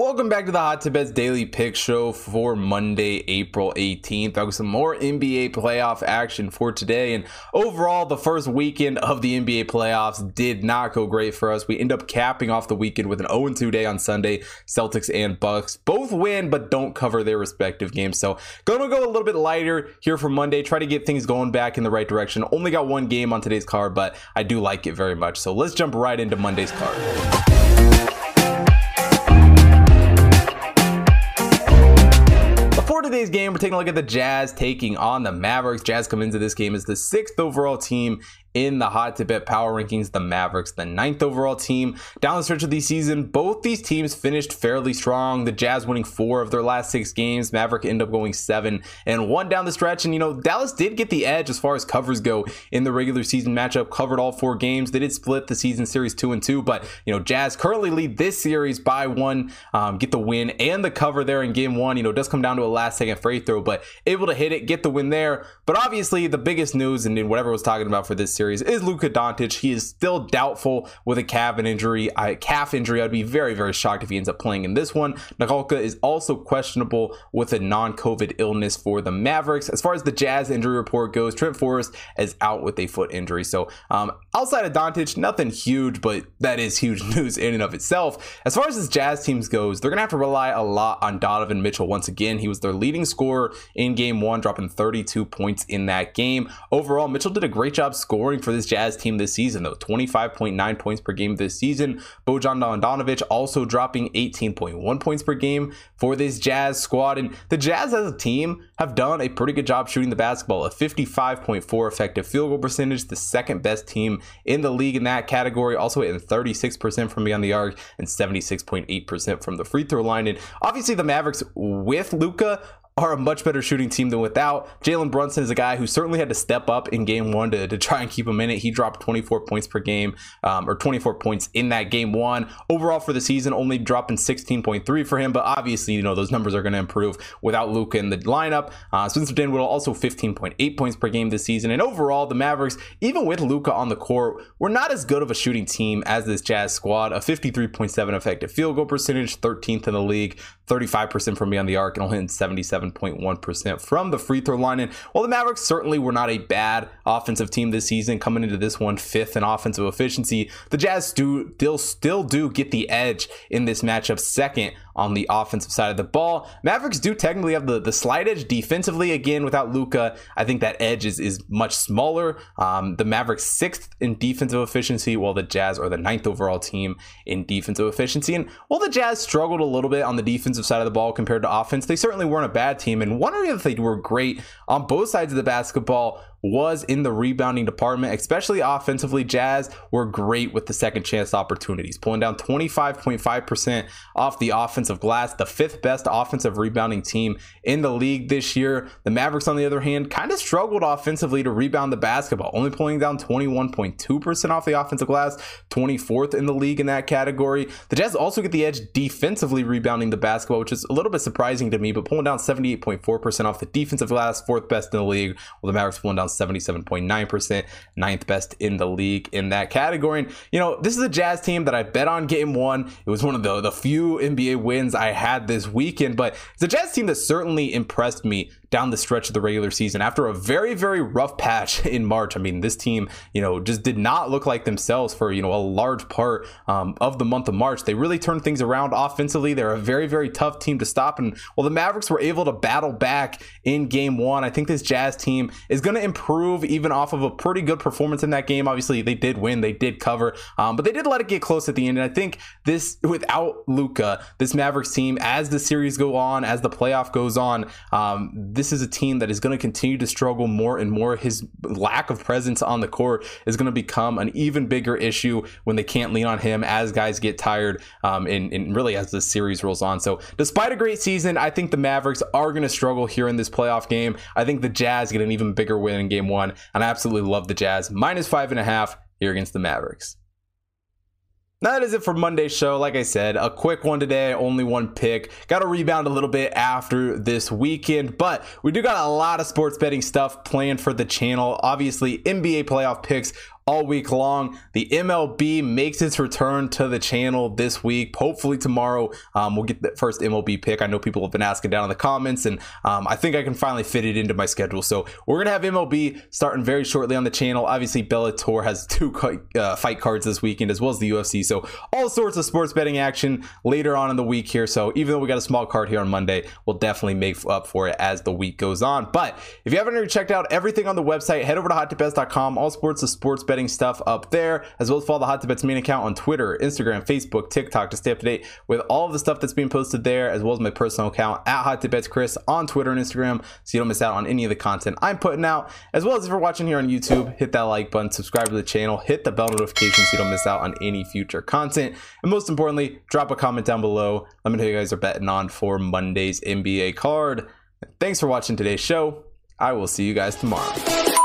Welcome back to the Hot Tip Bets Daily Pick Show for Monday, April 18th. I've got some more NBA playoff action for today. And overall, the first weekend of the NBA playoffs did not go great for us. We end up capping off the weekend with an 0 2 day on Sunday. Celtics and Bucks both win, but don't cover their respective games. So, gonna go a little bit lighter here for Monday. Try to get things going back in the right direction. Only got one game on today's card, but I do like it very much. So, let's jump right into Monday's card. Today's game, we're taking a look at the Jazz taking on the Mavericks. Jazz come into this game as the sixth overall team in the Hot Tip Bet power rankings, the Mavericks, the ninth overall team. Down the stretch of the season, both these teams finished fairly strong. The Jazz winning four of their last six games. Maverick end up going seven and one down the stretch. And, you know, Dallas did get the edge as far as covers go in the regular season matchup, covered all four games. They did split the season series two and two, but, you know, Jazz currently lead this series by one, um, get the win and the cover there in game one. You know, does come down to a last second free throw, but able to hit it, get the win there. But obviously, the biggest news and whatever was talking about for this series is Luka Doncic. He is still doubtful with a calf injury. I, calf injury. I'd be very very shocked if he ends up playing in this one. Ntilikina is also questionable with a non-COVID illness for the Mavericks. As far as the Jazz injury report goes, Trent Forrest is out with a foot injury. So um, outside of Doncic, nothing huge, but that is huge news in and of itself. As far as this Jazz teams goes, they're gonna have to rely a lot on Donovan Mitchell once again. He was their leading scorer in Game One, dropping 32 points in that game. Overall, Mitchell did a great job scoring for this Jazz team this season, though 25.9 points per game this season. Bojan Bogdanovic also dropping 18.1 points per game for this Jazz squad. And the Jazz as a team have done a pretty good job shooting the basketball, a 55.4 effective field goal percentage, the second best team in the league in that category, also hitting 36% from beyond the arc and 76.8% from the free throw line. And obviously, the Mavericks with Luka are a much better shooting team than without. Jalen Brunson is a guy who certainly had to step up in game one to, to try and keep him in it. He dropped 24 points per game, um, or 24 points in that game one. Overall for the season, only dropping 16.3 for him, but obviously, you know, those numbers are going to improve without Luka in the lineup. Uh, Spencer Dinwiddie also 15.8 points per game this season. And overall, the Mavericks, even with Luka on the court, were not as good of a shooting team as this Jazz squad. A 53.7 effective field goal percentage, 13th in the league, 35% from beyond the arc, and only 77 7.1% from the free throw line. And while the Mavericks certainly were not a bad offensive team this season, coming into this one fifth in offensive efficiency, the Jazz do still still do get the edge in this matchup, second on the offensive side of the ball. Mavericks do technically have the, the slight edge defensively. Again, without Luka, I think that edge is, is much smaller. Um, the Mavericks sixth in defensive efficiency, while the Jazz are the ninth overall team in defensive efficiency. And while the Jazz struggled a little bit on the defensive side of the ball compared to offense, they certainly weren't a bad team. And one area that they were great on both sides of the basketball was in the rebounding department, especially offensively. Jazz were great with the second chance opportunities, pulling down 25.5% off the offensive glass, the fifth best offensive rebounding team in the league this year. The Mavericks, on the other hand, kind of struggled offensively to rebound the basketball, only pulling down 21.2% off the offensive glass, 24th in the league in that category. The Jazz also get the edge defensively rebounding the basketball, which is a little bit surprising to me, but pulling down 78.4% off the defensive glass, fourth best in the league, while the Mavericks pulling down 77.9%, ninth best in the league in that category. And, you know, this is a Jazz team that I bet on game one. It was one of the, the few NBA wins I had this weekend, but it's a Jazz team that certainly impressed me down the stretch of the regular season after a very, very rough patch in March. I mean, this team, you know, just did not look like themselves for, you know, a large part um, of the month of March. They really turned things around offensively. They're a very, very tough team to stop. And while the Mavericks were able to battle back in game one, I think this Jazz team is going to improve even off of a pretty good performance in that game. Obviously, they did win, they did cover, um, but they did let it get close at the end. And I think this, without Luka, this Mavericks team, as the series go on, as the playoff goes on, um, this is a team that is going to continue to struggle more and more. His lack of presence on the court is going to become an even bigger issue when they can't lean on him as guys get tired um, and, and really as the series rolls on. So, despite a great season, I think the Mavericks are going to struggle here in this playoff game. I think the Jazz get an even bigger win in game one, and I absolutely love the Jazz. Minus five and a half here against the Mavericks. That is it for Monday's show. Like I said, a quick one today, only one pick. Got to rebound a little bit after this weekend, but we do got a lot of sports betting stuff planned for the channel. Obviously, NBA playoff picks all week long. The MLB makes its return to the channel this week. Hopefully tomorrow um, we'll get the first MLB pick. I know people have been asking down in the comments, and um, I think I can finally fit it into my schedule. So we're gonna have MLB starting very shortly on the channel. Obviously, Bellator has two uh, fight cards this weekend as well as the UFC. So all sorts of sports betting action later on in the week here. So even though we got a small card here on Monday, we'll definitely make up for it as the week goes on. But if you haven't already checked out everything on the website, head over to hottipbets.com. All sports of sports betting stuff up there, as well as follow the Hot Tip Bets main account on Twitter, Instagram, Facebook, TikTok to stay up to date with all of the stuff that's being posted there, as well as my personal account at Hot Tip Bets Chris on Twitter and Instagram, so you don't miss out on any of the content I'm putting out. As well as if you're watching here on YouTube, hit that like button, subscribe to the channel, hit the bell notification so you don't miss out on any future content. And most importantly, drop a comment down below. Let me know you guys are betting on for Monday's NBA card. Thanks for watching today's show. I will see you guys tomorrow.